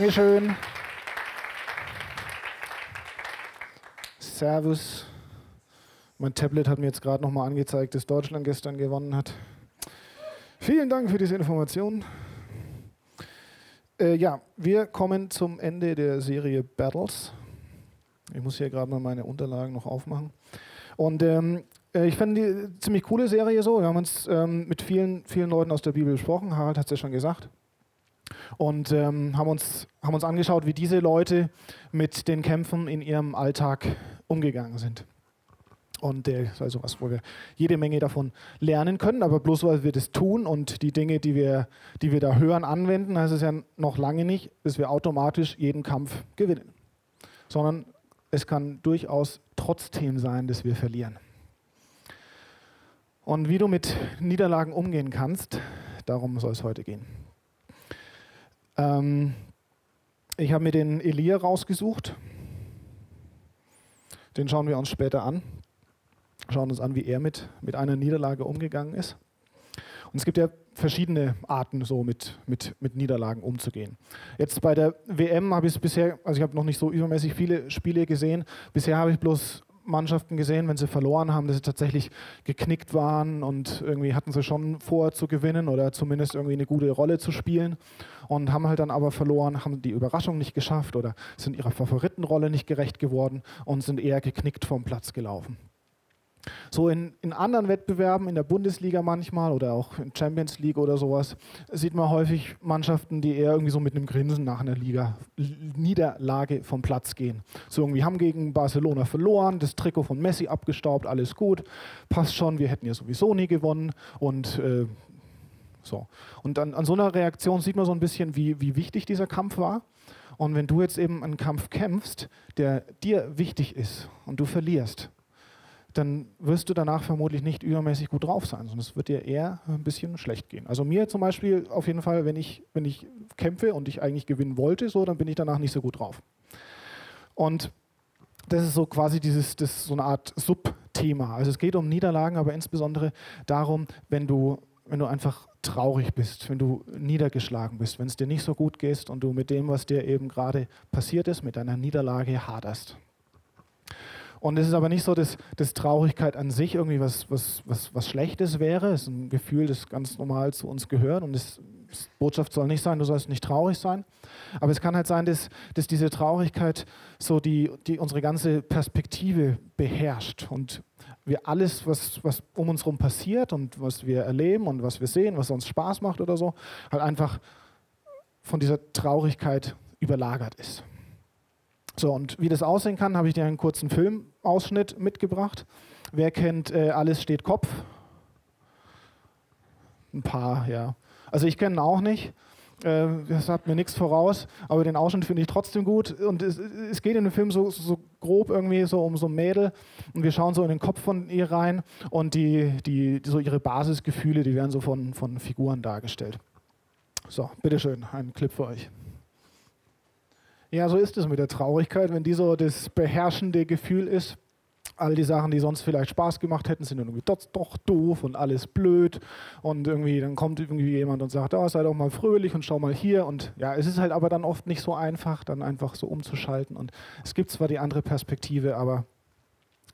Dankeschön. Servus. Mein Tablet hat mir jetzt gerade nochmal angezeigt, dass Deutschland gestern gewonnen hat. Vielen Dank für diese Information. Äh, ja, wir kommen zum Ende der Serie Battles. Ich muss hier gerade mal meine Unterlagen noch aufmachen. Und ähm, äh, ich fand die ziemlich coole Serie so. Wir haben uns ähm, mit vielen, vielen Leuten aus der Bibel gesprochen. Harald hat es ja schon gesagt. Und ähm, haben, uns, haben uns angeschaut, wie diese Leute mit den Kämpfen in ihrem Alltag umgegangen sind. Und äh, also was, wo wir jede Menge davon lernen können, aber bloß weil wir das tun und die Dinge, die wir, die wir da hören, anwenden, heißt es ja noch lange nicht, dass wir automatisch jeden Kampf gewinnen. Sondern es kann durchaus trotzdem sein, dass wir verlieren. Und wie du mit Niederlagen umgehen kannst, darum soll es heute gehen. Ähm, ich habe mir den Elia rausgesucht. Den schauen wir uns später an. Schauen uns an, wie er mit, mit einer Niederlage umgegangen ist. Und es gibt ja verschiedene Arten, so mit, mit, mit Niederlagen umzugehen. Jetzt bei der WM habe ich es bisher, also ich habe noch nicht so übermäßig viele Spiele gesehen. Bisher habe ich bloß Mannschaften gesehen, wenn sie verloren haben, dass sie tatsächlich geknickt waren und irgendwie hatten sie schon vor zu gewinnen oder zumindest irgendwie eine gute Rolle zu spielen und haben halt dann aber verloren, haben die Überraschung nicht geschafft oder sind ihrer Favoritenrolle nicht gerecht geworden und sind eher geknickt vom Platz gelaufen. So in, in anderen Wettbewerben, in der Bundesliga manchmal oder auch in Champions League oder sowas, sieht man häufig Mannschaften, die eher irgendwie so mit einem Grinsen nach einer Liga, Niederlage vom Platz gehen. So irgendwie haben gegen Barcelona verloren, das Trikot von Messi abgestaubt, alles gut, passt schon, wir hätten ja sowieso nie gewonnen und äh, so. Und an, an so einer Reaktion sieht man so ein bisschen, wie, wie wichtig dieser Kampf war. Und wenn du jetzt eben einen Kampf kämpfst, der dir wichtig ist und du verlierst, dann wirst du danach vermutlich nicht übermäßig gut drauf sein, sondern es wird dir eher ein bisschen schlecht gehen. Also mir zum Beispiel auf jeden Fall, wenn ich, wenn ich kämpfe und ich eigentlich gewinnen wollte, so, dann bin ich danach nicht so gut drauf. Und das ist so quasi dieses, das so eine Art Subthema. Also es geht um Niederlagen, aber insbesondere darum, wenn du, wenn du einfach traurig bist, wenn du niedergeschlagen bist, wenn es dir nicht so gut geht und du mit dem, was dir eben gerade passiert ist, mit deiner Niederlage haderst. Und es ist aber nicht so, dass, dass Traurigkeit an sich irgendwie was, was, was, was Schlechtes wäre. Es ist ein Gefühl, das ganz normal zu uns gehört. Und die Botschaft soll nicht sein, du sollst nicht traurig sein. Aber es kann halt sein, dass, dass diese Traurigkeit so die, die unsere ganze Perspektive beherrscht. Und wir alles, was, was um uns herum passiert und was wir erleben und was wir sehen, was uns Spaß macht oder so, halt einfach von dieser Traurigkeit überlagert ist. So, und wie das aussehen kann, habe ich dir einen kurzen Filmausschnitt mitgebracht. Wer kennt äh, Alles steht Kopf? Ein paar, ja. Also ich kenne ihn auch nicht. Äh, das hat mir nichts voraus, aber den Ausschnitt finde ich trotzdem gut. Und es, es, geht in dem Film so, so, grob irgendwie so um so ein Mädel und wir schauen so in den Kopf von ihr rein und die, die, so ihre Basisgefühle, die werden so von, von Figuren dargestellt. So, bitteschön, ein Clip für euch. Ja, so ist es mit der Traurigkeit, wenn die so das beherrschende Gefühl ist. All die Sachen, die sonst vielleicht Spaß gemacht hätten, sind irgendwie doch, doch doof und alles blöd. Und irgendwie, dann kommt irgendwie jemand und sagt, oh, sei doch mal fröhlich und schau mal hier. Und ja, es ist halt aber dann oft nicht so einfach, dann einfach so umzuschalten. Und es gibt zwar die andere Perspektive, aber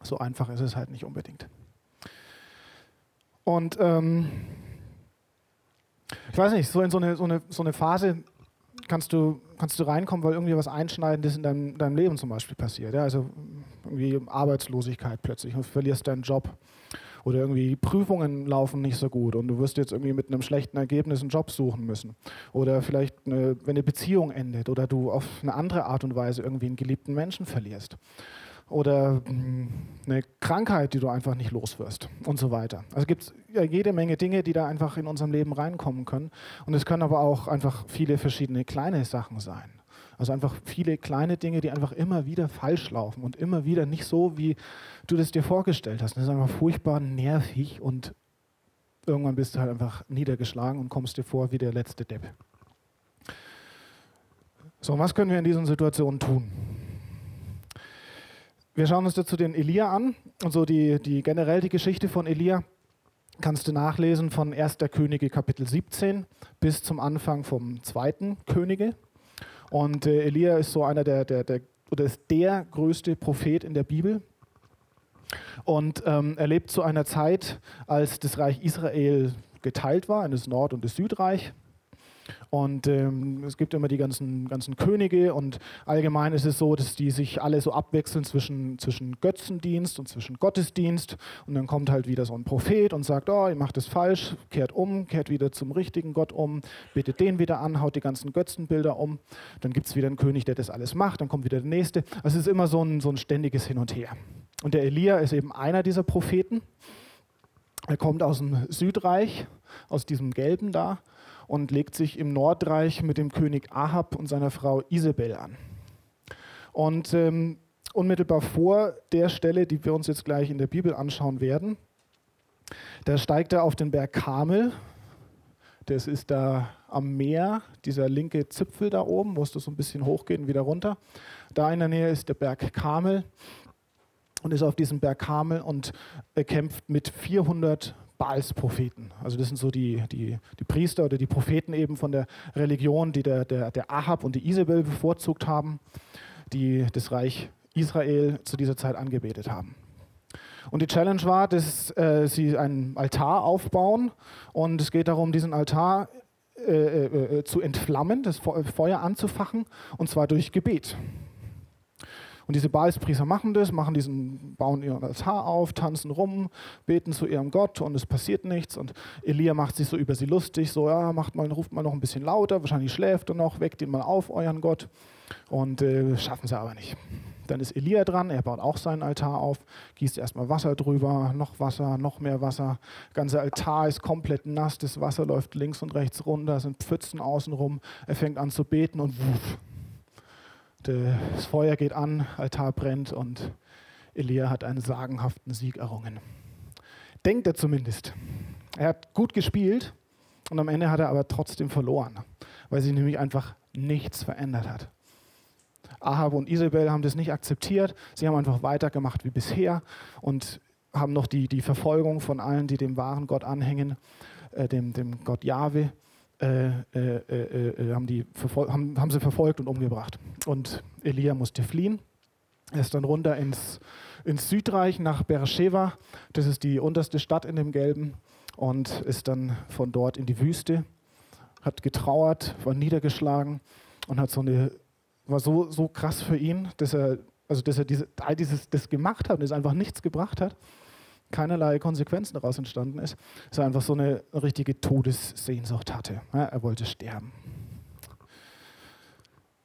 so einfach ist es halt nicht unbedingt. Und ähm, ich weiß nicht, so in so eine, so eine, so eine Phase kannst du, kannst du reinkommen, weil irgendwie was Einschneidendes in deinem, deinem Leben zum Beispiel passiert. Ja? Also irgendwie Arbeitslosigkeit plötzlich und verlierst deinen Job. Oder irgendwie Prüfungen laufen nicht so gut und du wirst jetzt irgendwie mit einem schlechten Ergebnis einen Job suchen müssen. Oder vielleicht, eine, wenn eine Beziehung endet oder du auf eine andere Art und Weise irgendwie einen geliebten Menschen verlierst oder hm, eine Krankheit, die du einfach nicht loswirst und so weiter. Also gibt es jede Menge Dinge, die da einfach in unserem Leben reinkommen können. Und es können aber auch einfach viele verschiedene kleine Sachen sein. Also einfach viele kleine Dinge, die einfach immer wieder falsch laufen und immer wieder nicht so, wie du das dir vorgestellt hast. das ist einfach furchtbar nervig und irgendwann bist du halt einfach niedergeschlagen und kommst dir vor wie der letzte Depp. So, was können wir in diesen Situationen tun? Wir schauen uns dazu den Elia an und so die, die generell die Geschichte von Elia kannst du nachlesen von 1. Könige Kapitel 17 bis zum Anfang vom 2. Könige. Und äh, Elia ist so einer der, der, der, oder ist der größte Prophet in der Bibel. Und ähm, er lebt zu einer Zeit, als das Reich Israel geteilt war in das Nord- und das Südreich. Und ähm, es gibt immer die ganzen, ganzen Könige und allgemein ist es so, dass die sich alle so abwechseln zwischen, zwischen Götzendienst und zwischen Gottesdienst. Und dann kommt halt wieder so ein Prophet und sagt, oh, ihr macht es falsch, kehrt um, kehrt wieder zum richtigen Gott um, betet den wieder an, haut die ganzen Götzenbilder um. Dann gibt es wieder einen König, der das alles macht, dann kommt wieder der nächste. Also es ist immer so ein, so ein ständiges Hin und Her. Und der Elia ist eben einer dieser Propheten. Er kommt aus dem Südreich, aus diesem Gelben da und legt sich im Nordreich mit dem König Ahab und seiner Frau Isabel an. Und ähm, unmittelbar vor der Stelle, die wir uns jetzt gleich in der Bibel anschauen werden, da steigt er auf den Berg Kamel. Das ist da am Meer, dieser linke Zipfel da oben, wo es so ein bisschen hochgeht und wieder runter. Da in der Nähe ist der Berg Kamel und ist auf diesem Berg Kamel und kämpft mit 400 Baals-Propheten. Also das sind so die, die, die, Priester oder die Propheten eben von der Religion, die der, der, der Ahab und die Isabel bevorzugt haben, die das Reich Israel zu dieser Zeit angebetet haben. Und die Challenge war, dass äh, sie einen Altar aufbauen und es geht darum, diesen Altar äh, äh, äh zu entflammen, das Feuer anzufachen und zwar durch Gebet. Und diese Baalspriester machen das, machen diesen, bauen ihr Altar auf, tanzen rum, beten zu ihrem Gott und es passiert nichts. Und Elia macht sich so über sie lustig, so, ja, macht mal, ruft mal noch ein bisschen lauter, wahrscheinlich schläft er noch, weckt ihn mal auf, euren Gott. Und äh, schaffen sie aber nicht. Dann ist Elia dran, er baut auch seinen Altar auf, gießt erstmal Wasser drüber, noch Wasser, noch mehr Wasser. Der ganze Altar ist komplett nass, das Wasser läuft links und rechts runter, sind Pfützen außenrum. Er fängt an zu beten und wuff, das Feuer geht an, Altar brennt und Elia hat einen sagenhaften Sieg errungen. Denkt er zumindest. Er hat gut gespielt und am Ende hat er aber trotzdem verloren, weil sich nämlich einfach nichts verändert hat. Ahab und Isabel haben das nicht akzeptiert. Sie haben einfach weitergemacht wie bisher und haben noch die, die Verfolgung von allen, die dem wahren Gott anhängen, äh, dem, dem Gott Jahwe, äh, äh, äh, haben, die haben, haben sie verfolgt und umgebracht. Und Elia musste fliehen. Er ist dann runter ins, ins Südreich nach Beersheba. Das ist die unterste Stadt in dem Gelben. Und ist dann von dort in die Wüste. Hat getrauert, war niedergeschlagen und hat so eine, war so, so krass für ihn, dass er, also dass er diese, all dieses das gemacht hat und es einfach nichts gebracht hat keinerlei Konsequenzen daraus entstanden ist, dass er einfach so eine richtige Todessehnsucht hatte. Er wollte sterben.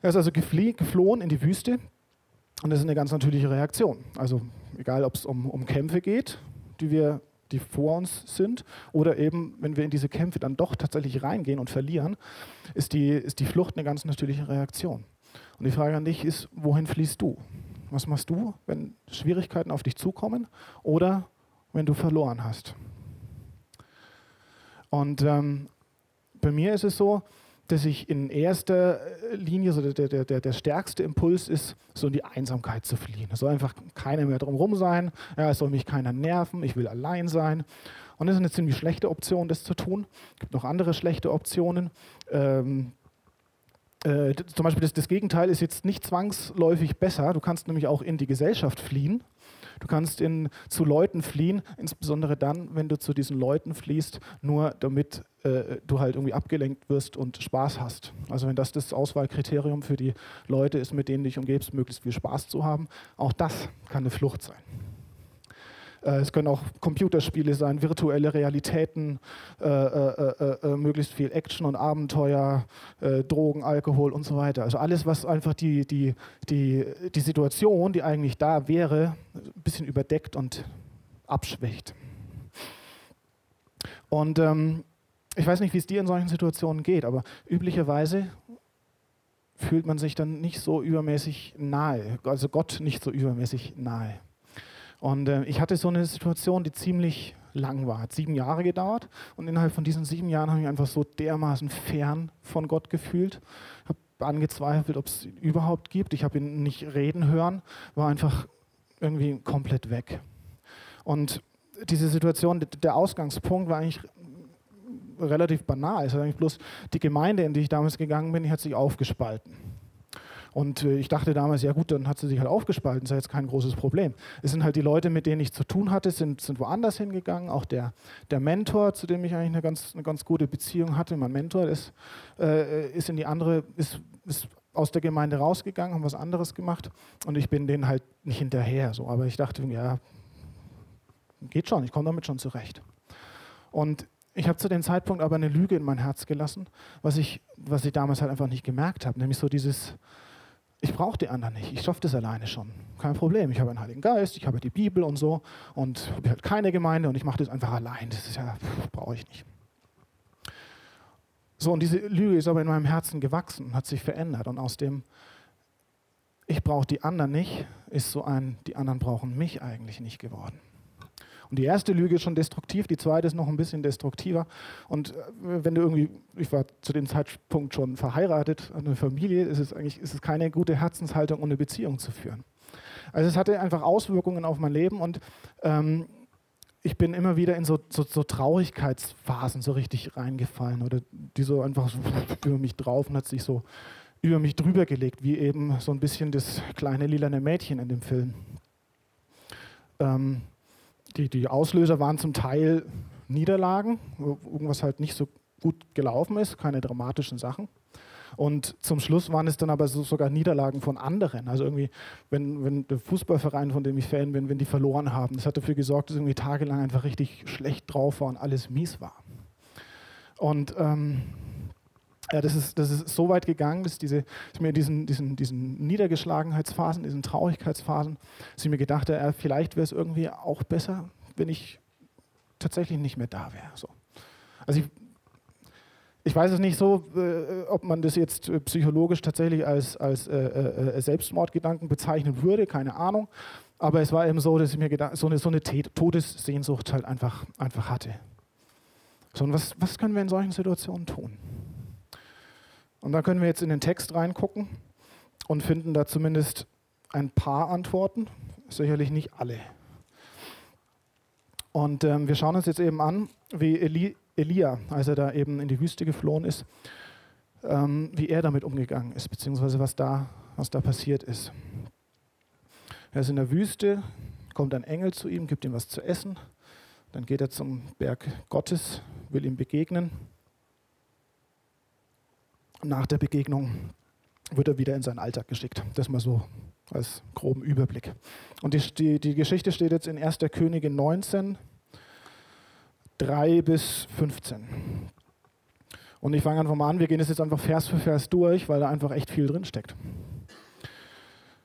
Er ist also geflohen in die Wüste und das ist eine ganz natürliche Reaktion. Also egal, ob es um, um Kämpfe geht, die wir die vor uns sind, oder eben, wenn wir in diese Kämpfe dann doch tatsächlich reingehen und verlieren, ist die, ist die Flucht eine ganz natürliche Reaktion. Und die Frage an dich ist, wohin fließt du? Was machst du, wenn Schwierigkeiten auf dich zukommen? Oder wenn du verloren hast. Und ähm, bei mir ist es so, dass ich in erster Linie, so der, der, der, der stärkste Impuls ist, so in die Einsamkeit zu fliehen. Es soll einfach keiner mehr drumherum sein, ja, es soll mich keiner nerven, ich will allein sein. Und das ist eine ziemlich schlechte Option, das zu tun. Es gibt noch andere schlechte Optionen. Ähm, äh, zum Beispiel das, das Gegenteil ist jetzt nicht zwangsläufig besser. Du kannst nämlich auch in die Gesellschaft fliehen. Du kannst in, zu Leuten fliehen, insbesondere dann, wenn du zu diesen Leuten fliehst, nur damit äh, du halt irgendwie abgelenkt wirst und Spaß hast. Also wenn das das Auswahlkriterium für die Leute ist, mit denen du dich umgebst, möglichst viel Spaß zu haben, auch das kann eine Flucht sein. Äh, es können auch Computerspiele sein, virtuelle Realitäten, äh, äh, möglichst viel Action und Abenteuer, Drogen, Alkohol und so weiter. Also alles, was einfach die, die, die, die Situation, die eigentlich da wäre, ein bisschen überdeckt und abschwächt. Und ähm, ich weiß nicht, wie es dir in solchen Situationen geht, aber üblicherweise fühlt man sich dann nicht so übermäßig nahe, also Gott nicht so übermäßig nahe. Und äh, ich hatte so eine Situation, die ziemlich lang war. Hat sieben Jahre gedauert und innerhalb von diesen sieben Jahren habe ich mich einfach so dermaßen fern von Gott gefühlt. Habe angezweifelt, ob es ihn überhaupt gibt. Ich habe ihn nicht reden hören, war einfach irgendwie komplett weg. Und diese Situation, der Ausgangspunkt war eigentlich relativ banal. Es war eigentlich bloß die Gemeinde, in die ich damals gegangen bin, die hat sich aufgespalten. Und äh, ich dachte damals, ja gut, dann hat sie sich halt aufgespalten, ist ja jetzt kein großes Problem. Es sind halt die Leute, mit denen ich zu tun hatte, sind, sind woanders hingegangen. Auch der, der Mentor, zu dem ich eigentlich eine ganz, eine ganz gute Beziehung hatte, mein Mentor ist, äh, ist in die andere, ist, ist aus der Gemeinde rausgegangen, haben was anderes gemacht und ich bin denen halt nicht hinterher. So. Aber ich dachte, ja, geht schon, ich komme damit schon zurecht. Und ich habe zu dem Zeitpunkt aber eine Lüge in mein Herz gelassen, was ich, was ich damals halt einfach nicht gemerkt habe. Nämlich so dieses, ich brauche die anderen nicht, ich schaffe das alleine schon. Kein Problem, ich habe einen Heiligen Geist, ich habe die Bibel und so und habe halt keine Gemeinde und ich mache das einfach allein. Das ist ja, brauche ich nicht. So, und diese Lüge ist aber in meinem Herzen gewachsen, hat sich verändert und aus dem, ich brauche die anderen nicht, ist so ein, die anderen brauchen mich eigentlich nicht geworden. Und die erste Lüge ist schon destruktiv, die zweite ist noch ein bisschen destruktiver. Und äh, wenn du irgendwie, ich war zu dem Zeitpunkt schon verheiratet, eine Familie, ist es eigentlich ist es keine gute Herzenshaltung, eine Beziehung zu führen. Also es hatte einfach Auswirkungen auf mein Leben und ähm, ich bin immer wieder in so, so, so, Traurigkeitsphasen so richtig reingefallen oder die so einfach so über mich drauf und hat sich so über mich drüber gelegt, wie eben so ein bisschen das kleine lilane Mädchen in dem Film. Ähm, die, die Auslöser waren zum Teil Niederlagen, wo irgendwas halt nicht so gut gelaufen ist, keine dramatischen Sachen. Und zum Schluss waren es dann aber so, sogar Niederlagen von anderen. Also irgendwie, wenn, wenn der Fußballverein, von dem ich Fan bin, wenn die verloren haben, das hat dafür gesorgt, dass irgendwie tagelang einfach richtig schlecht drauf war und alles mies war. Und ähm, ja, das ist, das ist so weit gegangen, dass, diese, dass mir diesen, diesen, diesen Niedergeschlagenheitsphasen, diesen Traurigkeitsphasen, dass ich mir gedacht habe, ja, vielleicht wäre es irgendwie auch besser, wenn ich tatsächlich nicht mehr da wäre. So. Also ich, ich weiß es nicht so, äh, ob man das jetzt äh, psychologisch tatsächlich als, als äh, äh, äh, Selbstmordgedanken bezeichnen würde, keine Ahnung. Aber es war eben so, dass ich mir gedacht, so eine, so eine Todessehnsucht halt einfach, einfach hatte. So, und was, was können wir in solchen Situationen tun? Und da können wir jetzt in den Text reingucken und finden da zumindest ein paar Antworten, sicherlich nicht alle. Und ähm, wir schauen uns jetzt eben an, wie Eli, Elia, als er da eben in die Wüste geflohen ist, ähm, wie er damit umgegangen ist, beziehungsweise was da, was da passiert ist. Er ist in der Wüste, kommt ein Engel zu ihm, gibt ihm was zu essen, dann geht er zum Berg Gottes, will ihm begegnen nach der Begegnung wird er wieder in seinen Alltag geschickt. Das mal so als groben Überblick. Und die, die, die Geschichte steht jetzt in 1. Könige 19, 3 bis 15. Und ich fange einfach mal an, wir gehen das jetzt einfach Vers für Vers durch, weil da einfach echt viel drin steckt.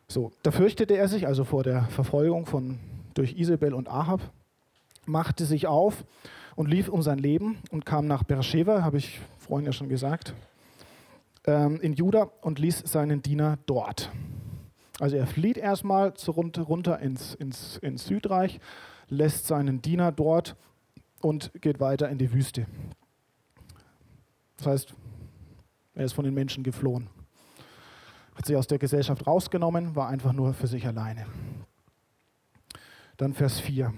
So, da fürchtete er sich also vor der Verfolgung von, durch Isabel und Ahab, machte sich auf und lief um sein Leben und kam nach Beersheba, habe ich vorhin ja schon gesagt, ähm, in Juda und ließ seinen Diener dort. Also er flieht erstmal runter ins, ins, ins Südreich, lässt seinen Diener dort und geht weiter in die Wüste. Das heißt, er ist von den Menschen geflohen. Hat sich aus der Gesellschaft rausgenommen, war einfach nur für sich alleine. Dann Vers 4.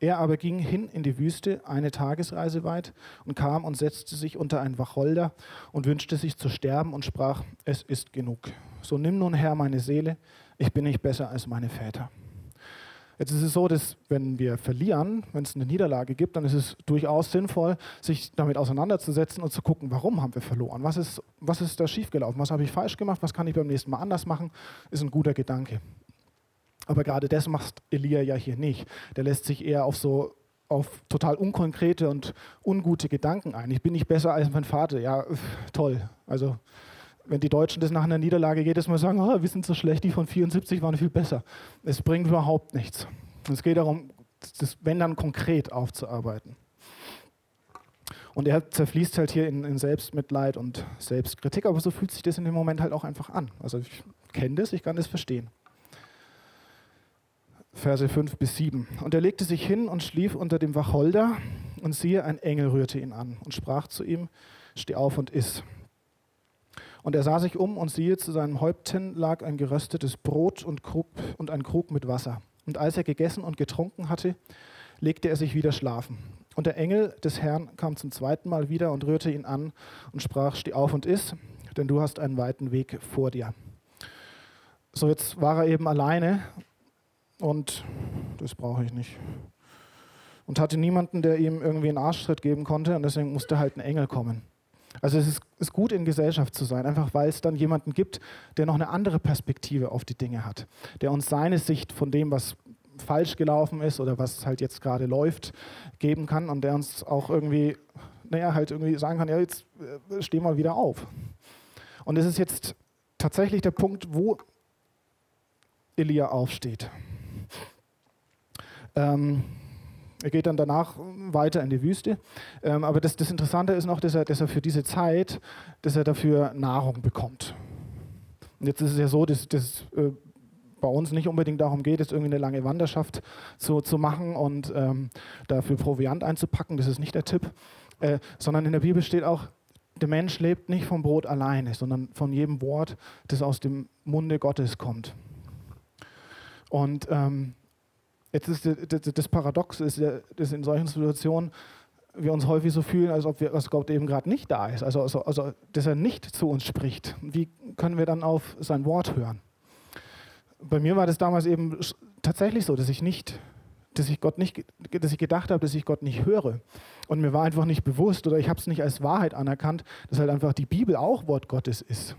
Er aber ging hin in die Wüste, eine Tagesreise weit, und kam und setzte sich unter ein Wacholder und wünschte sich zu sterben und sprach, es ist genug. So nimm nun Herr meine Seele, ich bin nicht besser als meine Väter. Jetzt ist es so, dass wenn wir verlieren, wenn es eine Niederlage gibt, dann ist es durchaus sinnvoll, sich damit auseinanderzusetzen und zu gucken, warum haben wir verloren? Was ist, was ist da schiefgelaufen? Was habe ich falsch gemacht? Was kann ich beim nächsten Mal anders machen? Ist ein guter Gedanke. Aber gerade das macht Elia ja hier nicht. Der lässt sich eher auf so auf total unkonkrete und ungute Gedanken ein. Ich bin nicht besser als mein Vater. Ja, toll. Also wenn die Deutschen das nach einer Niederlage jedes Mal sagen, oh, wir sind so schlecht, die von 74 waren viel besser. Es bringt überhaupt nichts. Es geht darum, das wenn dann konkret aufzuarbeiten. Und er zerfließt halt hier in, in, Selbstmitleid und Selbstkritik, aber so fühlt sich das in dem Moment halt auch einfach an. Also ich kenne das, ich kann das verstehen. Verse 5 bis 7. Und er legte sich hin und schlief unter dem Wacholder, und siehe, ein Engel rührte ihn an und sprach zu ihm, steh auf und iss. Und er sah sich um, und siehe, zu seinen Häupten lag ein geröstetes Brot und, Krug, und ein Krug mit Wasser. Und als er gegessen und getrunken hatte, legte er sich wieder schlafen. Und der Engel des Herrn kam zum zweiten Mal wieder und rührte ihn an und sprach, steh auf und iss, denn du hast einen weiten Weg vor dir. So, jetzt war er eben alleine und das brauche ich nicht. Und hatte niemanden, der ihm irgendwie einen Arschtritt geben konnte und deswegen musste halt ein Engel kommen. Also es ist, ist gut, in Gesellschaft zu sein, einfach weil es dann jemanden gibt, der noch eine andere Perspektive auf die Dinge hat, der uns seine Sicht von dem, was falsch gelaufen ist oder was halt jetzt gerade läuft, geben kann und der uns auch irgendwie, naja, halt irgendwie sagen kann, ja, jetzt äh, steh mal wieder auf. Und es ist jetzt tatsächlich der Punkt, wo Elia aufsteht. Ähm, er geht dann danach weiter in die Wüste. Ähm, aber das, das Interessante ist noch, dass er, dass er für diese Zeit, dass er dafür Nahrung bekommt. Und jetzt ist es ja so, dass, dass äh, bei uns nicht unbedingt darum geht, jetzt irgendwie eine lange Wanderschaft zu, zu machen und ähm, dafür Proviant einzupacken. Das ist nicht der Tipp. Äh, sondern in der Bibel steht auch, der Mensch lebt nicht vom Brot alleine, sondern von jedem Wort, das aus dem Munde Gottes kommt. Und ähm, Jetzt ist das Paradox, ist, dass in solchen Situationen wir uns häufig so fühlen, als ob Gott eben gerade nicht da ist, also, also, also dass er nicht zu uns spricht. Wie können wir dann auf sein Wort hören? Bei mir war das damals eben tatsächlich so, dass ich nicht, dass ich Gott nicht, dass ich gedacht habe, dass ich Gott nicht höre. Und mir war einfach nicht bewusst oder ich habe es nicht als Wahrheit anerkannt, dass halt einfach die Bibel auch Wort Gottes ist.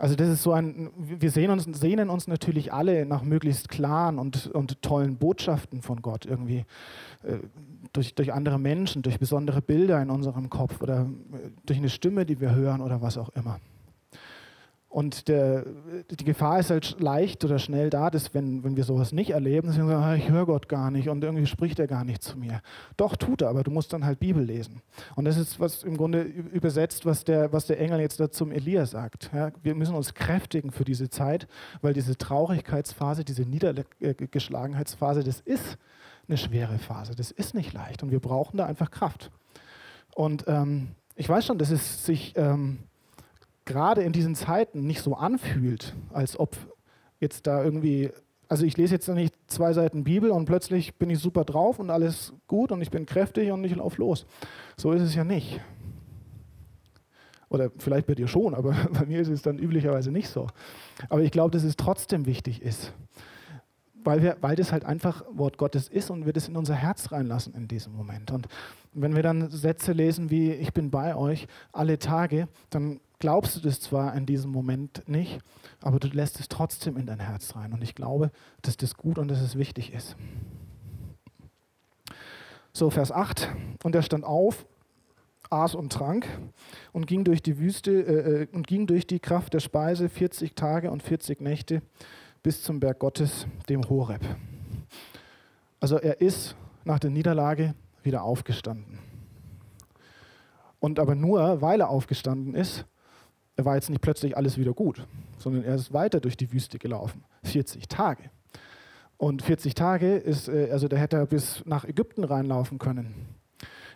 Also das ist so ein, wir sehen uns, sehnen uns natürlich alle nach möglichst klaren und, und tollen Botschaften von Gott irgendwie. Äh, durch, durch andere Menschen, durch besondere Bilder in unserem Kopf oder äh, durch eine Stimme, die wir hören oder was auch immer. Und der, die Gefahr ist halt leicht oder schnell da, dass wenn, wenn wir sowas nicht erleben, dass wir sagen, ah, ich höre Gott gar nicht und irgendwie spricht er gar nicht zu mir. Doch, tut er, aber du musst dann halt Bibel lesen. Und das ist was im Grunde übersetzt, was der, was der Engel jetzt da zum Elia sagt. Ja, wir müssen uns kräftigen für diese Zeit, weil diese Traurigkeitsphase, diese Niedergeschlagenheitsphase, das ist eine schwere Phase. Das ist nicht leicht und wir brauchen da einfach Kraft. Und ähm, ich weiß schon, dass es sich... Ähm, gerade in diesen Zeiten nicht so anfühlt, als ob jetzt da irgendwie, also ich lese jetzt nicht zwei Seiten Bibel und plötzlich bin ich super drauf und alles gut und ich bin kräftig und ich laufe los. So ist es ja nicht. Oder vielleicht bei dir schon, aber bei mir ist es dann üblicherweise nicht so. Aber ich glaube, dass es trotzdem wichtig ist, weil, wir, weil das halt einfach Wort Gottes ist und wir das in unser Herz reinlassen in diesem Moment. Und wenn wir dann Sätze lesen wie, ich bin bei euch alle Tage, dann glaubst du das zwar in diesem Moment nicht, aber du lässt es trotzdem in dein Herz rein. Und ich glaube, dass das gut und dass es wichtig ist. So, Vers 8. Und er stand auf, aß und trank und ging durch die Wüste äh, äh und ging durch die Kraft der Speise 40 Tage und 40 Nächte bis zum Berg Gottes, dem Horeb. Also er ist nach der Niederlage wieder aufgestanden. Und aber nur, weil er aufgestanden ist, war jetzt nicht plötzlich alles wieder gut, sondern er ist weiter durch die Wüste gelaufen. 40 Tage. Und 40 Tage ist, äh, also da hätte er bis nach Ägypten reinlaufen können.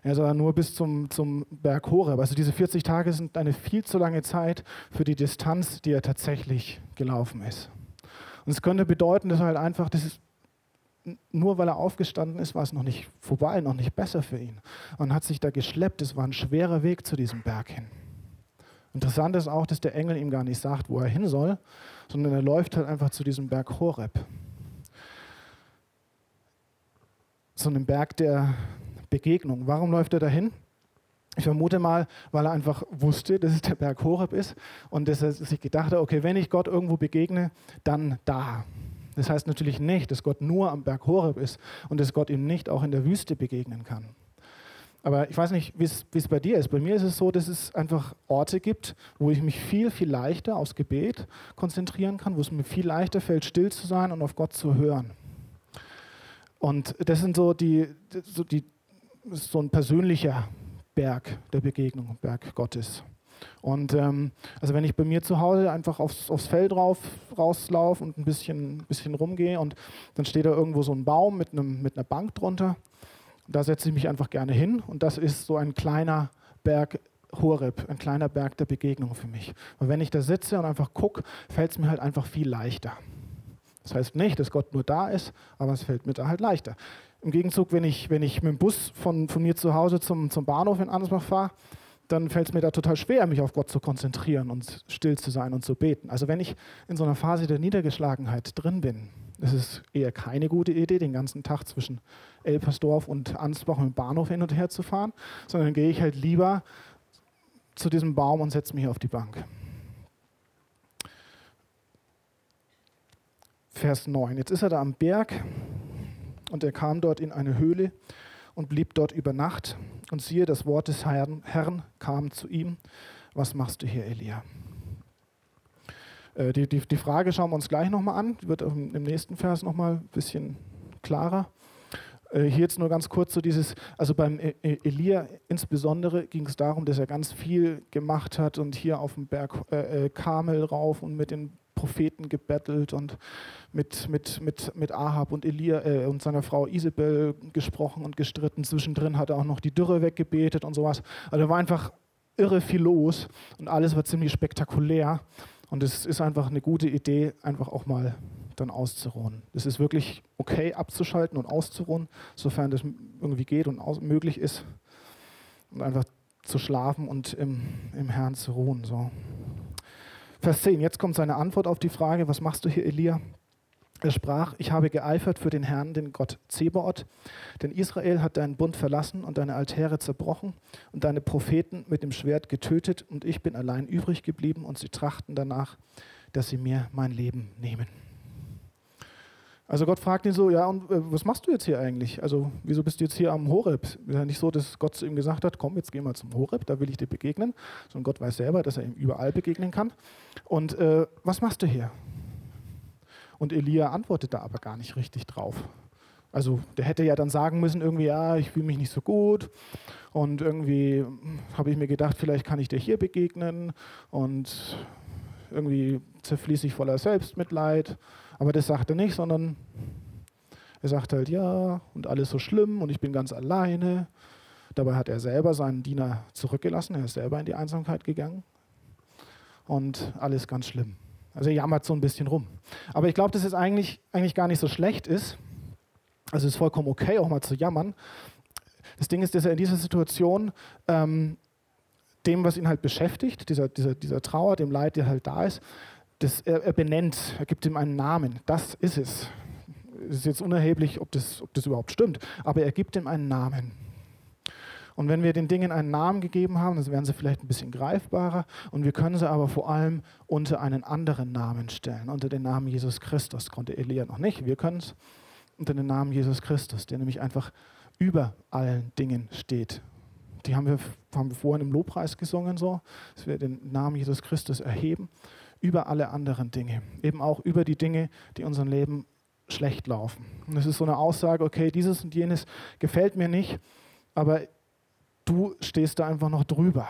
Er soll nur bis zum, zum Berg Horeb. Also diese 40 Tage sind eine viel zu lange Zeit für die Distanz, die er tatsächlich gelaufen ist. Und es könnte bedeuten, dass er halt einfach, das ist, nur weil er aufgestanden ist, war es noch nicht vorbei, noch nicht besser für ihn. Und hat sich da geschleppt. Es war ein schwerer Weg zu diesem Berg hin. Interessant ist auch, dass der Engel ihm gar nicht sagt, wo er hin soll, sondern er läuft halt einfach zu diesem Berg Horeb. So einem Berg der Begegnung. Warum läuft er dahin? Ich vermute mal, weil er einfach wusste, dass es der Berg Horeb ist und dass er sich gedacht hat, okay, wenn ich Gott irgendwo begegne, dann da. Das heißt natürlich nicht, dass Gott nur am Berg Horeb ist und dass Gott ihm nicht auch in der Wüste begegnen kann. Aber ich weiß nicht, wie es bei dir ist. Bei mir ist es so, dass es einfach Orte gibt, wo ich mich viel, viel leichter aufs Gebet konzentrieren kann, wo es mir viel leichter fällt, still zu sein und auf Gott zu hören. Und das sind so die, so die so ein persönlicher Berg der Begegnung, Berg Gottes. Und ähm, also wenn ich bei mir zu Hause einfach aufs, aufs Feld rauf, rauslaufe und ein bisschen, bisschen rumgehe und dann steht da irgendwo so ein Baum mit, einem, mit einer Bank drunter da setze ich mich einfach gerne hin und das ist so ein kleiner Berg Horeb, ein kleiner Berg der Begegnung für mich. Und wenn ich da sitze und einfach gucke, fällt es mir halt einfach viel leichter. Das heißt nicht, dass Gott nur da ist, aber es fällt mir da halt leichter. Im Gegenzug, wenn ich, wenn ich mit dem Bus von, von mir zu Hause zum, zum Bahnhof in Ansbach fahre, dann fällt es mir da total schwer, mich auf Gott zu konzentrieren und still zu sein und zu beten. Also wenn ich in so einer Phase der Niedergeschlagenheit drin bin, ist es eher keine gute Idee, den ganzen Tag zwischen Elpersdorf und Ansbach im Bahnhof hin und her zu fahren, sondern gehe ich halt lieber zu diesem Baum und setze mich auf die Bank. Vers 9. Jetzt ist er da am Berg und er kam dort in eine Höhle und blieb dort über Nacht. Und siehe, das Wort des Herrn, Herrn kam zu ihm. Was machst du hier, Elia? Äh, die, die, die Frage schauen wir uns gleich nochmal an. Wird im nächsten Vers nochmal ein bisschen klarer. Äh, hier jetzt nur ganz kurz so dieses, also beim e, e, Elia insbesondere ging es darum, dass er ganz viel gemacht hat und hier auf dem Berg äh, äh Karmel rauf und mit den Propheten gebettelt und mit, mit, mit, mit Ahab und Elia äh, und seiner Frau Isabel gesprochen und gestritten. Zwischendrin hat er auch noch die Dürre weggebetet und sowas. Also da war einfach irre viel los und alles war ziemlich spektakulär. Und es ist einfach eine gute Idee, einfach auch mal dann auszuruhen. Es ist wirklich okay, abzuschalten und auszuruhen, sofern das irgendwie geht und möglich ist. Und einfach zu schlafen und im, im Herrn zu ruhen. So. Vers 10, jetzt kommt seine Antwort auf die Frage, was machst du hier, Elia? Er sprach, ich habe geeifert für den Herrn, den Gott Zebaoth, denn Israel hat deinen Bund verlassen und deine Altäre zerbrochen und deine Propheten mit dem Schwert getötet und ich bin allein übrig geblieben und sie trachten danach, dass sie mir mein Leben nehmen. Also Gott fragt ihn so, ja, und äh, was machst du jetzt hier eigentlich? Also wieso bist du jetzt hier am Horeb? Ist ja nicht so, dass Gott zu ihm gesagt hat, komm, jetzt geh mal zum Horeb, da will ich dir begegnen. Sondern Gott weiß selber, dass er ihm überall begegnen kann. Und äh, was machst du hier? Und Elia antwortet da aber gar nicht richtig drauf. Also der hätte ja dann sagen müssen, irgendwie, ja, ich fühle mich nicht so gut. Und irgendwie habe ich mir gedacht, vielleicht kann ich dir hier begegnen. Und irgendwie zerfließe ich voller Selbstmitleid. Aber das sagt er nicht, sondern er sagt halt, ja, und alles so schlimm und ich bin ganz alleine. Dabei hat er selber seinen Diener zurückgelassen, er ist selber in die Einsamkeit gegangen. Und alles ganz schlimm. Also er jammert so ein bisschen rum. Aber ich glaube, dass es eigentlich, eigentlich gar nicht so schlecht ist. Also es ist vollkommen okay, auch mal zu jammern. Das Ding ist, dass er in dieser Situation ähm, dem, was ihn halt beschäftigt, dieser, dieser, dieser Trauer, dem Leid, der halt da ist, das, er, er, benennt, er gibt ihm einen Namen. Das ist es. Es ist jetzt unerheblich, ob das, ob das überhaupt stimmt, aber er gibt ihm einen Namen. Und wenn wir den Dingen einen Namen gegeben haben, dann werden sie vielleicht ein bisschen greifbarer und wir können sie aber vor allem unter einen anderen Namen stellen, unter den Namen Jesus Christus. Konnte Elia noch nicht, wir können es unter den Namen Jesus Christus, der nämlich einfach über allen Dingen steht. Die haben wir, haben wir vorhin im Lobpreis gesungen, so, dass wir den Namen Jesus Christus erheben über alle anderen Dinge, eben auch über die Dinge, die unserem Leben schlecht laufen. Und es ist so eine Aussage, okay, dieses und jenes gefällt mir nicht, aber du stehst da einfach noch drüber.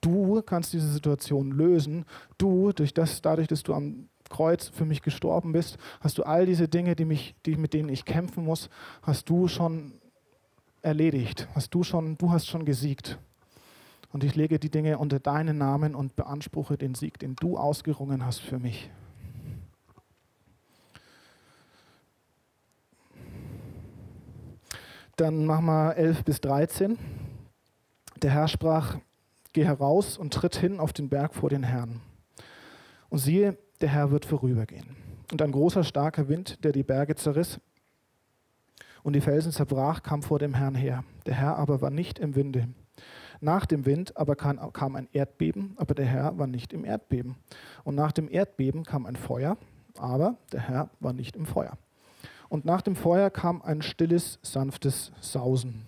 Du kannst diese Situation lösen. Du, durch das, dadurch, dass du am Kreuz für mich gestorben bist, hast du all diese Dinge, die mich, die, mit denen ich kämpfen muss, hast du schon erledigt. Hast du schon, du hast schon gesiegt. Und ich lege die Dinge unter deinen Namen und beanspruche den Sieg, den du ausgerungen hast für mich. Dann machen wir 11 bis 13. Der Herr sprach, geh heraus und tritt hin auf den Berg vor den Herrn. Und siehe, der Herr wird vorübergehen. Und ein großer, starker Wind, der die Berge zerriss und die Felsen zerbrach, kam vor dem Herrn her. Der Herr aber war nicht im Winde. Nach dem Wind aber kam ein Erdbeben, aber der Herr war nicht im Erdbeben. Und nach dem Erdbeben kam ein Feuer, aber der Herr war nicht im Feuer. Und nach dem Feuer kam ein stilles, sanftes Sausen.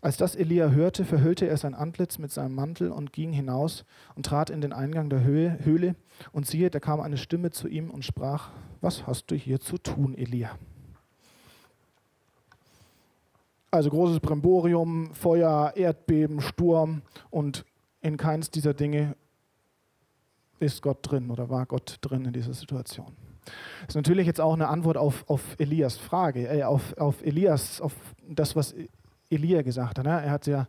Als das Elia hörte, verhüllte er sein Antlitz mit seinem Mantel und ging hinaus und trat in den Eingang der Höhle. Und siehe, da kam eine Stimme zu ihm und sprach, was hast du hier zu tun, Elia? Also großes Bremborium, Feuer, Erdbeben, Sturm und in keins dieser Dinge ist Gott drin oder war Gott drin in dieser Situation. Das ist natürlich jetzt auch eine Antwort auf, auf Elias Frage, äh, auf, auf Elias, auf das, was Elia gesagt hat. Ne? Er hat ja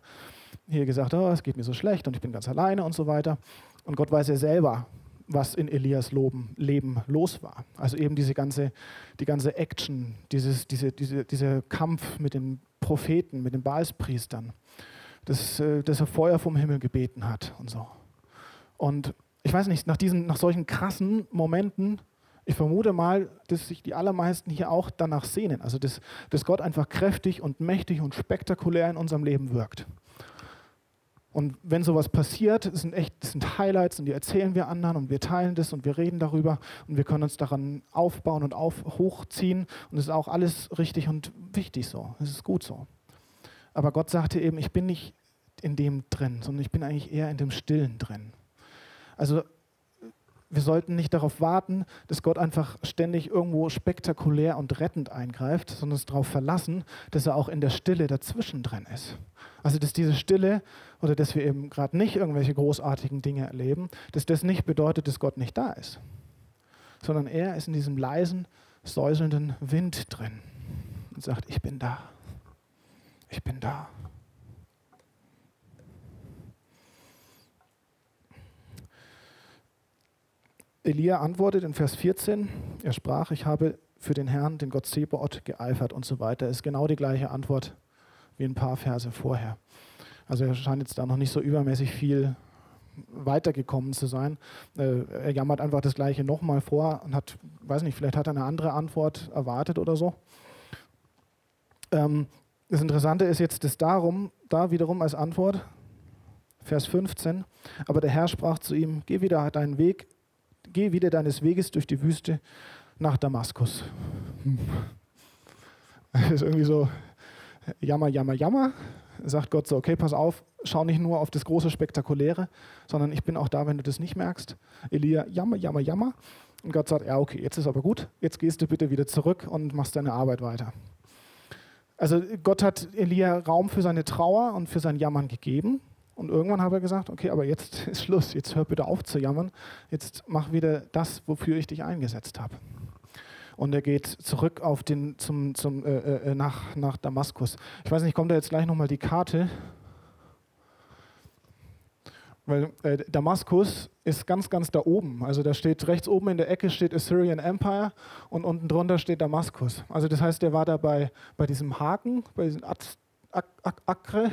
hier gesagt, oh, es geht mir so schlecht und ich bin ganz alleine und so weiter. Und Gott weiß ja selber, was in Elias Leben los war. Also eben diese ganze, die ganze Action, dieses, diese, diese, dieser Kampf mit den Propheten, mit den Baalspriestern, dass, äh, dass er Feuer vom Himmel gebeten hat und so. Und ich weiß nicht, nach, diesen, nach solchen krassen Momenten, ich vermute mal, dass sich die allermeisten hier auch danach sehnen. Also, dass, dass Gott einfach kräftig und mächtig und spektakulär in unserem Leben wirkt. Und wenn sowas passiert, sind echt, sind Highlights und die erzählen wir anderen und wir teilen das und wir reden darüber und wir können uns daran aufbauen und auf, hochziehen und es ist auch alles richtig und wichtig so. Es ist gut so. Aber Gott sagte eben, ich bin nicht in dem drin, sondern ich bin eigentlich eher in dem Stillen drin. Also wir sollten nicht darauf warten, dass Gott einfach ständig irgendwo spektakulär und rettend eingreift, sondern uns darauf verlassen, dass er auch in der Stille dazwischen drin ist. Also dass diese Stille oder dass wir eben gerade nicht irgendwelche großartigen Dinge erleben, dass das nicht bedeutet, dass Gott nicht da ist, sondern er ist in diesem leisen, säuselnden Wind drin und sagt, ich bin da, ich bin da. Elia antwortet in Vers 14, er sprach, ich habe für den Herrn, den Gott Zebaoth, geeifert und so weiter. Ist genau die gleiche Antwort wie ein paar Verse vorher. Also er scheint jetzt da noch nicht so übermäßig viel weitergekommen zu sein. Äh, er jammert einfach das Gleiche nochmal vor und hat, weiß nicht, vielleicht hat er eine andere Antwort erwartet oder so. Ähm, das Interessante ist jetzt, dass darum, da wiederum als Antwort, Vers 15, aber der Herr sprach zu ihm, geh wieder deinen Weg, geh wieder deines Weges durch die Wüste nach Damaskus. Das ist irgendwie so, jammer, jammer, jammer, sagt Gott so, okay, pass auf, schau nicht nur auf das große Spektakuläre, sondern ich bin auch da, wenn du das nicht merkst. Elia, jammer, jammer, jammer. Und Gott sagt, ja, okay, jetzt ist aber gut, jetzt gehst du bitte wieder zurück und machst deine Arbeit weiter. Also Gott hat Elia Raum für seine Trauer und für sein Jammern gegeben. Und irgendwann hat er gesagt, okay, aber jetzt ist Schluss, jetzt hör bitte auf zu jammern, jetzt mach wieder das, wofür ich dich eingesetzt habe und er geht zurück auf den, zum, zum, äh, äh, nach, nach Damaskus. Ich weiß nicht, kommt da jetzt gleich nochmal die Karte? Weil äh, Damaskus ist ganz, ganz da oben. Also da steht rechts oben in der Ecke steht Assyrian Empire und unten drunter steht Damaskus. Also das heißt, der war da bei, bei diesem Haken, bei diesem Ak Ak Akre,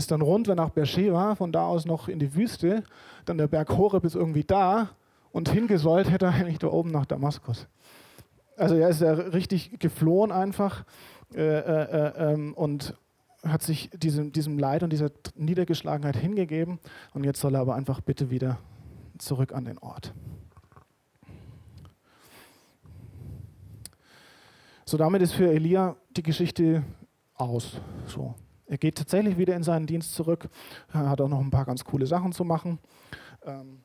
ist dann rund, wenn nach Beersheba, von da aus noch in die Wüste, dann der Berg Horeb ist irgendwie da und hingesollt hätte er eigentlich da oben nach Damaskus. Also er ist ja richtig geflohen einfach äh, äh, äh, ähm, und hat sich diesem, diesem Leid und dieser Niedergeschlagenheit hingegeben. Und jetzt soll er aber einfach bitte wieder zurück an den Ort. So, damit ist für Elia die Geschichte aus. So. Er geht tatsächlich wieder in seinen Dienst zurück. Er hat auch noch ein paar ganz coole Sachen zu machen. Ähm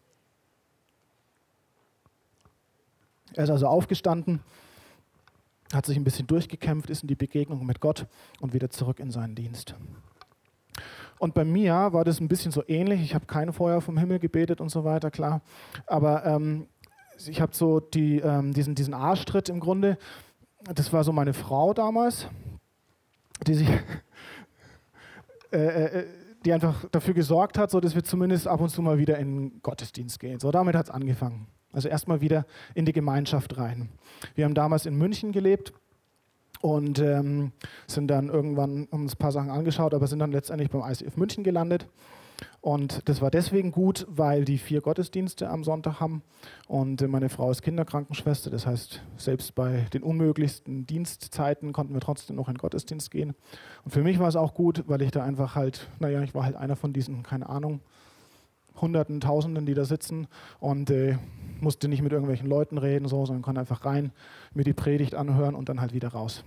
er ist also aufgestanden hat sich ein bisschen durchgekämpft, ist in die Begegnung mit Gott und wieder zurück in seinen Dienst. Und bei mir war das ein bisschen so ähnlich. Ich habe kein Feuer vom Himmel gebetet und so weiter, klar. Aber ähm, ich habe so die, ähm, diesen, diesen Arschtritt im Grunde. Das war so meine Frau damals, die sich, äh, äh, die einfach dafür gesorgt hat, so dass wir zumindest ab und zu mal wieder in den Gottesdienst gehen. So damit hat es angefangen. Also erstmal wieder in die Gemeinschaft rein. Wir haben damals in München gelebt und ähm, sind dann irgendwann haben uns ein paar Sachen angeschaut, aber sind dann letztendlich beim ICF München gelandet. Und das war deswegen gut, weil die vier Gottesdienste am Sonntag haben und äh, meine Frau ist Kinderkrankenschwester. Das heißt, selbst bei den unmöglichsten Dienstzeiten konnten wir trotzdem noch in den Gottesdienst gehen. Und für mich war es auch gut, weil ich da einfach halt, naja, ich war halt einer von diesen, keine Ahnung, Hunderten, Tausenden, die da sitzen und äh, musste nicht mit irgendwelchen Leuten reden, so, sondern konnte einfach rein, mir die Predigt anhören und dann halt wieder raus.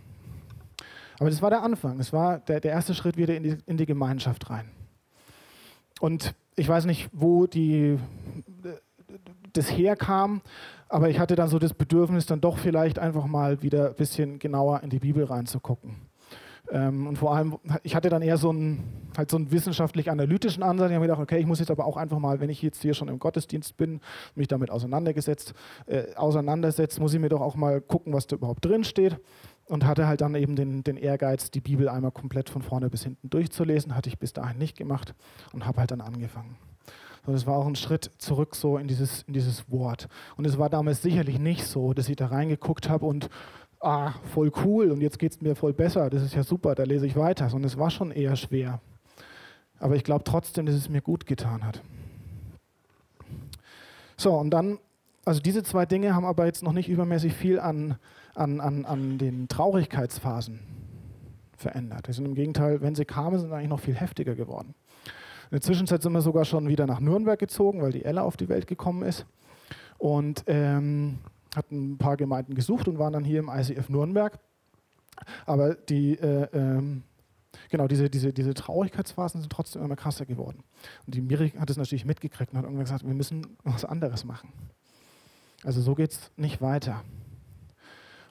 Aber das war der Anfang, das war der, der erste Schritt wieder in die, in die Gemeinschaft rein. Und ich weiß nicht, wo die, das herkam, aber ich hatte dann so das Bedürfnis, dann doch vielleicht einfach mal wieder ein bisschen genauer in die Bibel reinzugucken. Ähm, und vor allem, ich hatte dann eher so einen, halt so einen wissenschaftlich-analytischen Ansatz. Ich habe mir gedacht, okay, ich muss jetzt aber auch einfach mal, wenn ich jetzt hier schon im Gottesdienst bin, mich damit auseinandergesetzt, äh, auseinandersetzt, muss ich mir doch auch mal gucken, was da überhaupt drin steht. Und hatte halt dann eben den, den Ehrgeiz, die Bibel einmal komplett von vorne bis hinten durchzulesen. Hatte ich bis dahin nicht gemacht und habe halt dann angefangen. So, das war auch ein Schritt zurück so in dieses, in dieses Wort. Und es war damals sicherlich nicht so, dass ich da reingeguckt habe und ah, voll cool und jetzt geht es mir voll besser, das ist ja super, da lese ich weiter, sondern es war schon eher schwer. Aber ich glaube trotzdem, dass es mir gut getan hat. So, und dann, also diese zwei Dinge haben aber jetzt noch nicht übermäßig viel an, an, an, an den Traurigkeitsphasen verändert. Die sind im Gegenteil, wenn sie kamen, sind eigentlich noch viel heftiger geworden. In der Zwischenzeit sind wir sogar schon wieder nach Nürnberg gezogen, weil die Ella auf die Welt gekommen ist. Und ähm, hatten ein paar Gemeinden gesucht und waren dann hier im ICF Nürnberg. Aber die, äh, ähm, genau, diese, diese, diese Traurigkeitsphasen sind trotzdem immer krasser geworden. Und die Miri hat es natürlich mitgekriegt und hat irgendwann gesagt, wir müssen was anderes machen. Also so geht es nicht weiter.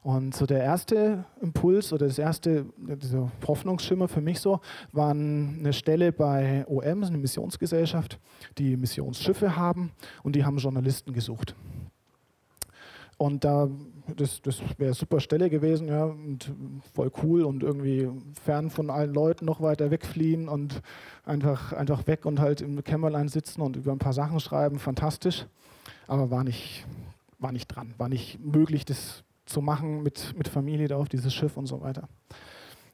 Und so der erste Impuls oder das erste dieser Hoffnungsschimmer für mich so war eine Stelle bei OM, eine Missionsgesellschaft, die Missionsschiffe haben und die haben Journalisten gesucht. Und da, das, das wäre super Stelle gewesen, ja, und voll cool und irgendwie fern von allen Leuten noch weiter wegfliehen und einfach, einfach weg und halt im Kämmerlein sitzen und über ein paar Sachen schreiben, fantastisch. Aber war nicht, war nicht dran, war nicht möglich, das zu machen mit, mit Familie da auf dieses Schiff und so weiter.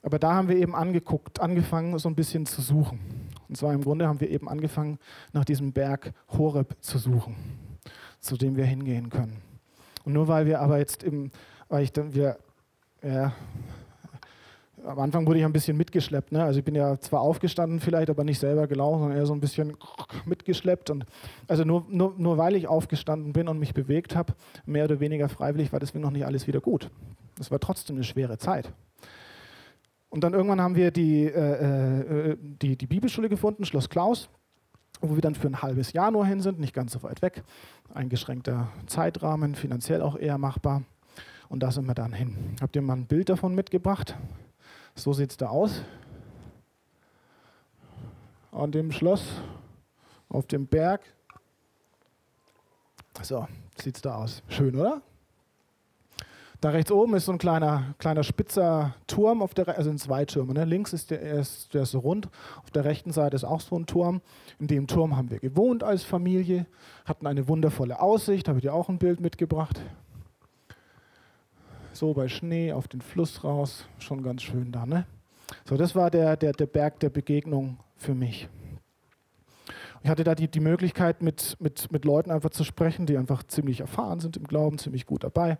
Aber da haben wir eben angeguckt, angefangen, so ein bisschen zu suchen. Und zwar im Grunde haben wir eben angefangen, nach diesem Berg Horeb zu suchen, zu dem wir hingehen können. Und nur weil wir aber jetzt im, weil ich dann wieder, ja, am Anfang wurde ich ein bisschen mitgeschleppt. Ne? Also ich bin ja zwar aufgestanden vielleicht, aber nicht selber gelaufen, sondern eher so ein bisschen mitgeschleppt. Und also nur, nur, nur weil ich aufgestanden bin und mich bewegt habe, mehr oder weniger freiwillig, war deswegen noch nicht alles wieder gut. Das war trotzdem eine schwere Zeit. Und dann irgendwann haben wir die, äh, äh, die, die Bibelschule gefunden, Schloss Klaus wo wir dann für ein halbes Jahr nur hin sind, nicht ganz so weit weg. Eingeschränkter Zeitrahmen, finanziell auch eher machbar. Und da sind wir dann hin. Habt ihr mal ein Bild davon mitgebracht? So sieht es da aus. An dem Schloss, auf dem Berg. So sieht es da aus. Schön, oder? Da rechts oben ist so ein kleiner, kleiner spitzer Turm, auf der, also sind zwei Türme. Ne? Links ist der, ist, der ist so rund, auf der rechten Seite ist auch so ein Turm. In dem Turm haben wir gewohnt als Familie, hatten eine wundervolle Aussicht, habe ich dir auch ein Bild mitgebracht. So bei Schnee auf den Fluss raus, schon ganz schön da. Ne? So, das war der, der, der Berg der Begegnung für mich. Ich hatte da die, die Möglichkeit, mit, mit, mit Leuten einfach zu sprechen, die einfach ziemlich erfahren sind im Glauben, ziemlich gut dabei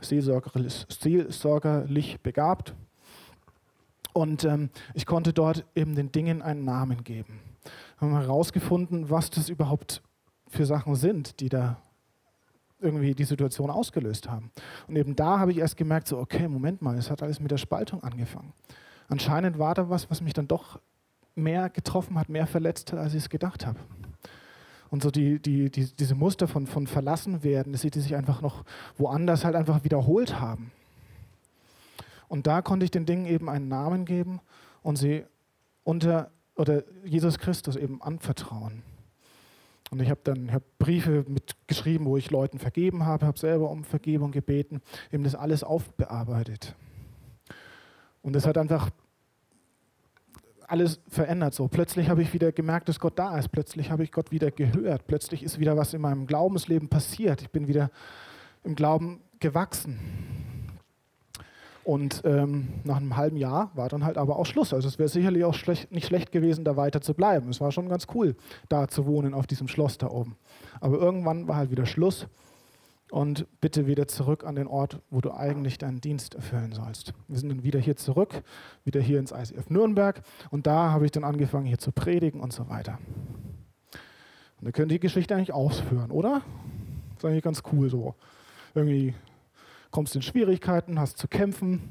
seelsorgerlich, begabt. Und ähm, ich konnte dort eben den Dingen einen Namen geben. Wir haben herausgefunden, was das überhaupt für Sachen sind, die da irgendwie die Situation ausgelöst haben. Und eben da habe ich erst gemerkt, so, okay, Moment mal, es hat alles mit der Spaltung angefangen. Anscheinend war da was, was mich dann doch mehr getroffen hat, mehr verletzt hat, als ich es gedacht habe. Und so die, die, die, diese Muster von, von verlassen werden, dass sie die sich einfach noch woanders halt einfach wiederholt haben. Und da konnte ich den Dingen eben einen Namen geben und sie unter oder Jesus Christus eben anvertrauen. Und ich habe dann hab Briefe mitgeschrieben, wo ich Leuten vergeben habe, habe selber um Vergebung gebeten, eben das alles aufbearbeitet. Und es hat einfach alles verändert. So plötzlich habe ich wieder gemerkt, dass Gott da ist. Plötzlich habe ich Gott wieder gehört. Plötzlich ist wieder was in meinem Glaubensleben passiert. Ich bin wieder im Glauben gewachsen. Und ähm, nach einem halben Jahr war dann halt aber auch Schluss. Also es wäre sicherlich auch schlecht, nicht schlecht gewesen, da weiter zu bleiben. Es war schon ganz cool, da zu wohnen auf diesem Schloss da oben. Aber irgendwann war halt wieder Schluss und bitte wieder zurück an den Ort, wo du eigentlich deinen Dienst erfüllen sollst. Wir sind dann wieder hier zurück, wieder hier ins ICF Nürnberg und da habe ich dann angefangen hier zu predigen und so weiter. Und wir können die Geschichte eigentlich ausführen, oder? Das ist eigentlich ganz cool so. Irgendwie kommst in Schwierigkeiten, hast zu kämpfen,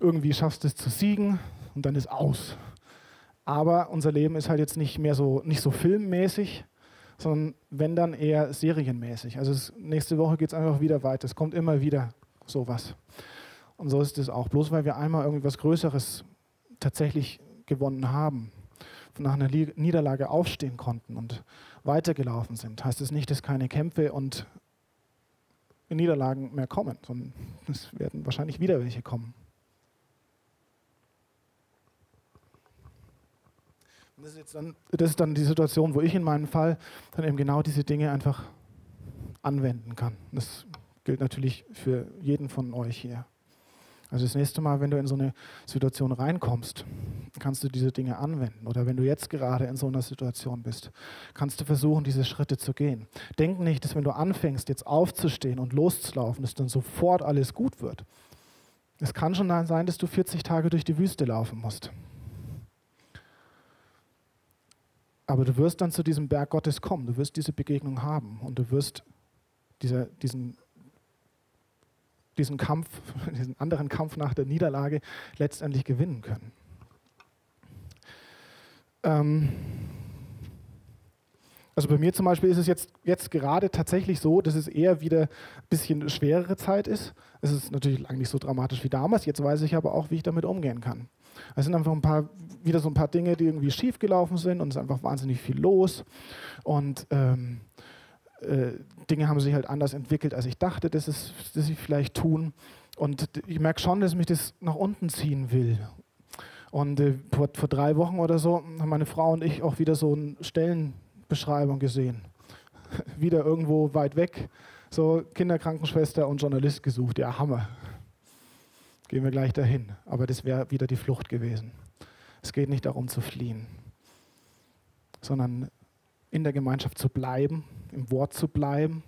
irgendwie schaffst es zu siegen und dann ist aus. Aber unser Leben ist halt jetzt nicht mehr so, nicht so filmmäßig, sondern wenn dann eher serienmäßig. Also es, nächste Woche geht es einfach wieder weiter. Es kommt immer wieder sowas. Und so ist es auch. Bloß weil wir einmal irgendwas Größeres tatsächlich gewonnen haben, nach einer Niederlage aufstehen konnten und weitergelaufen sind, heißt es nicht, dass keine Kämpfe und Niederlagen mehr kommen, sondern es werden wahrscheinlich wieder welche kommen. das ist, dann, das ist dann die Situation, wo ich in meinem Fall dann eben genau diese Dinge einfach anwenden kann. Das gilt natürlich für jeden von euch hier. Also das nächste Mal, wenn du in so eine Situation reinkommst, kannst du diese Dinge anwenden. Oder wenn du jetzt gerade in so einer Situation bist, kannst du versuchen, diese Schritte zu gehen. Denk nicht, dass wenn du anfängst, jetzt aufzustehen und loszulaufen, dass dann sofort alles gut wird. Es kann schon sein, dass du 40 Tage durch die Wüste laufen musst. Aber du wirst dann zu diesem Berg Gottes kommen, du wirst diese Begegnung haben und du wirst dieser, diesen diesen Kampf, diesen anderen Kampf nach der Niederlage letztendlich gewinnen können. Ähm also bei mir zum Beispiel ist es jetzt, jetzt gerade tatsächlich so, dass es eher wieder ein bisschen schwerere Zeit ist. Es ist natürlich lange nicht so dramatisch wie damals. Jetzt weiß ich aber auch, wie ich damit umgehen kann. Es sind einfach ein paar, wieder so ein paar Dinge, die irgendwie schief gelaufen sind und es ist einfach wahnsinnig viel los. Und ähm, äh, Dinge haben sich halt anders entwickelt, als ich dachte, dass, es, dass sie vielleicht tun. Und ich merke schon, dass mich das nach unten ziehen will. Und äh, vor, vor, drei Wochen oder so haben meine Frau und ich auch wieder so eine Stellenbeschreibung gesehen. wieder irgendwo weit weg, so Kinderkrankenschwester und Journalist gesucht. Ja, Hammer. Gehen wir gleich dahin. Aber das wäre wieder die Flucht gewesen. Es geht nicht darum zu fliehen, sondern in der Gemeinschaft zu bleiben, im Wort zu bleiben,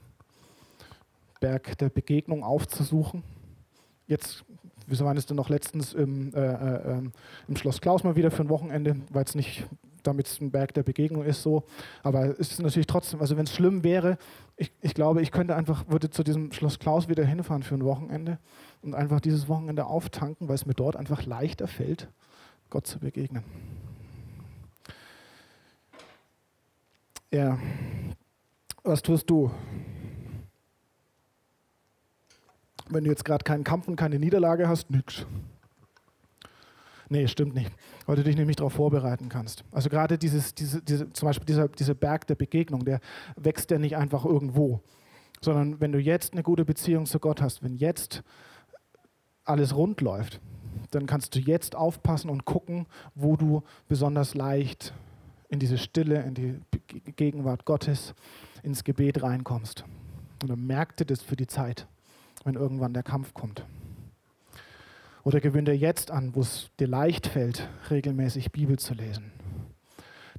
Berg der Begegnung aufzusuchen. Jetzt, wieso meinst du noch letztens im, äh, äh, ähm, im Schloss Klaus mal wieder für ein Wochenende, weil es nicht damit es ein Berg der Begegnung ist, so. Aber es ist natürlich trotzdem, also wenn es schlimm wäre, ich, ich glaube, ich könnte einfach, würde zu diesem Schloss Klaus wieder hinfahren für ein Wochenende und einfach dieses Wochenende auftanken, weil es mir dort einfach leichter fällt, Gott zu begegnen. Ja. Was tust du? Wenn du jetzt gerade keinen Kampf und keine Niederlage hast, nix. Nee, stimmt nicht. Weil du dich nämlich darauf vorbereiten kannst. Also gerade dieses, diese, diese, zum Beispiel dieser, dieser Berg der Begegnung, der wächst ja nicht einfach irgendwo, sondern wenn du jetzt eine gute Beziehung zu Gott hast, wenn jetzt alles rund läuft, dann kannst du jetzt aufpassen und gucken, wo du besonders leicht in diese Stille, in die Gegenwart Gottes, ins Gebet reinkommst. Und dann merkt ihr das für die Zeit, wenn irgendwann der Kampf kommt. Oder gewöhn dir jetzt an, wo es dir leicht fällt, regelmäßig Bibel zu lesen.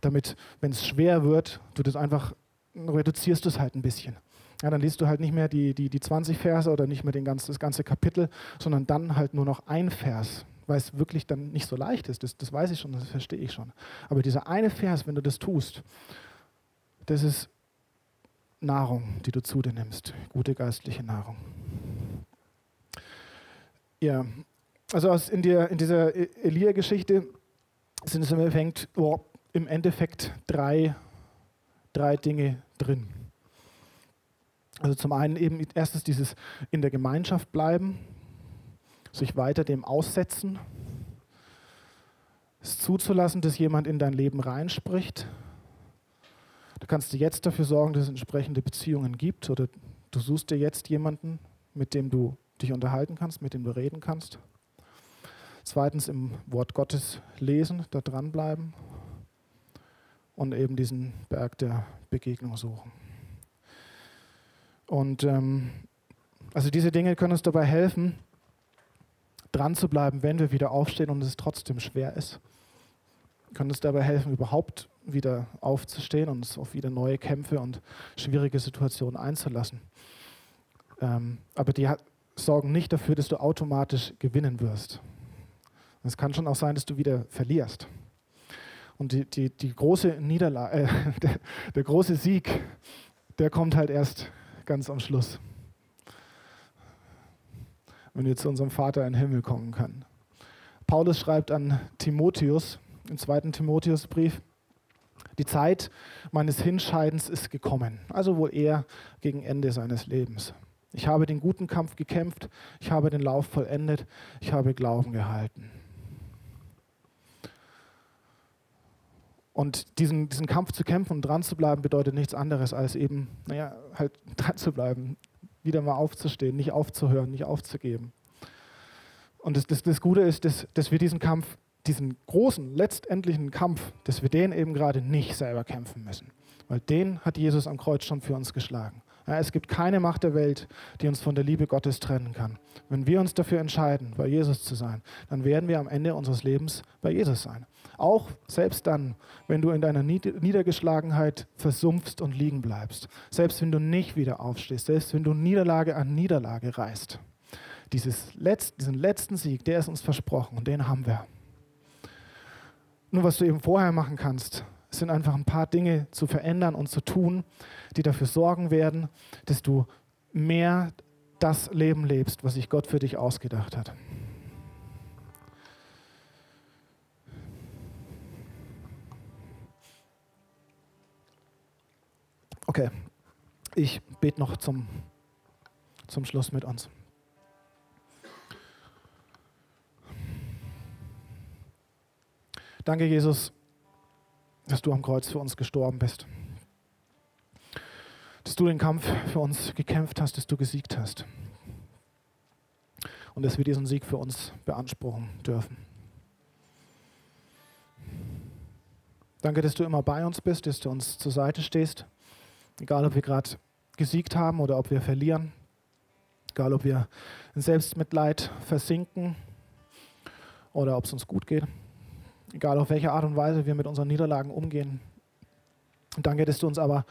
Damit, wenn es schwer wird, du das einfach reduzierst es halt ein bisschen. Ja, dann liest du halt nicht mehr die, die, die 20 Verse oder nicht mehr den ganzen, das ganze Kapitel, sondern dann halt nur noch ein Vers weil es wirklich dann nicht so leicht ist. Das, das weiß ich schon, das verstehe ich schon. Aber dieser eine Vers, wenn du das tust, das ist Nahrung, die du zu dir nimmst, gute geistliche Nahrung. Ja, also aus, in, der, in dieser e-, Elia-Geschichte sind es im Endeffekt, oh, im Endeffekt drei, drei Dinge drin. Also zum einen eben erstens dieses in der Gemeinschaft bleiben, sich weiter dem aussetzen, es zuzulassen, dass jemand in dein Leben reinspricht. Du kannst dir jetzt dafür sorgen, dass es entsprechende Beziehungen gibt oder du suchst dir jetzt jemanden, mit dem du dich unterhalten kannst, mit dem du reden kannst. Zweitens im Wort Gottes lesen, da dranbleiben und eben diesen Berg der Begegnung suchen. Und ähm, also diese Dinge können uns dabei helfen, dran zu bleiben, wenn wir wieder aufstehen und es trotzdem schwer ist. Können uns dabei helfen, überhaupt wieder aufzustehen und uns auf wieder neue Kämpfe und schwierige Situationen einzulassen. Ähm, aber die sorgen nicht dafür, dass du automatisch gewinnen wirst. Es kann schon auch sein, dass du wieder verlierst. Und die, die, die große Niederlage, äh, der, der große Sieg, der kommt halt erst ganz am Schluss wenn wir zu unserem Vater in den Himmel kommen können. Paulus schreibt an Timotheus im zweiten Timotheusbrief, die Zeit meines Hinscheidens ist gekommen, also wohl eher gegen Ende seines Lebens. Ich habe den guten Kampf gekämpft, ich habe den Lauf vollendet, ich habe Glauben gehalten. Und diesen, diesen Kampf zu kämpfen und dran zu bleiben, bedeutet nichts anderes als eben, naja, halt dran zu bleiben, wieder mal aufzustehen, nicht aufzuhören, nicht aufzugeben. Und das, das, das Gute ist, dass, dass wir diesen Kampf, diesen großen, letztendlichen Kampf, dass wir den eben gerade nicht selber kämpfen müssen. Weil den hat Jesus am Kreuz schon für uns geschlagen. Ja, es gibt keine Macht der Welt, die uns von der Liebe Gottes trennen kann. Wenn wir uns dafür entscheiden, bei Jesus zu sein, dann werden wir am Ende unseres Lebens bei Jesus sein. Auch selbst dann, wenn du in deiner Niedergeschlagenheit versumpfst und liegen bleibst. Selbst wenn du nicht wieder aufstehst. Selbst wenn du Niederlage an Niederlage reißt. Dieses Letz-, diesen letzten Sieg, der ist uns versprochen und den haben wir. Nur was du eben vorher machen kannst, sind einfach ein paar Dinge zu verändern und zu tun, die dafür sorgen werden, dass du mehr das Leben lebst, was sich Gott für dich ausgedacht hat. Okay, ich bete noch zum, zum Schluss mit uns. Danke, Jesus, dass du am Kreuz für uns gestorben bist. Dass du den Kampf für uns gekämpft hast, dass du gesiegt hast. Und dass wir diesen Sieg für uns beanspruchen dürfen. Danke, dass du immer bei uns bist, dass du uns zur Seite stehst. Egal, ob wir gerade gesiegt haben oder ob wir verlieren. Egal, ob wir in Selbstmitleid versinken oder ob es uns gut geht. Egal, auf welche Art und Weise wir mit unseren Niederlagen umgehen. Danke, dass du uns aber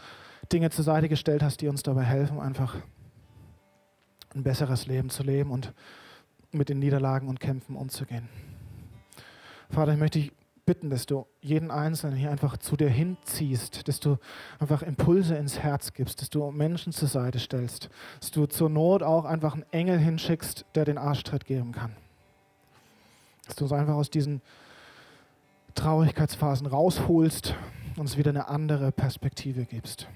Dinge zur Seite gestellt hast, die uns dabei helfen, einfach ein besseres Leben zu leben und mit den Niederlagen und Kämpfen umzugehen. Vater, ich möchte dich bitten, dass du jeden Einzelnen hier einfach zu dir hinziehst, dass du einfach Impulse ins Herz gibst, dass du Menschen zur Seite stellst, dass du zur Not auch einfach einen Engel hinschickst, der den Arschtritt geben kann. Dass du uns einfach aus diesen Traurigkeitsphasen rausholst und uns wieder eine andere Perspektive gibst.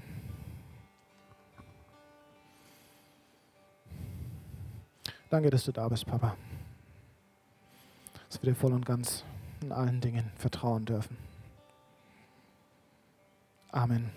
Danke, dass du da bist, Papa. Dass wir dir voll und ganz in allen Dingen vertrauen dürfen. Amen.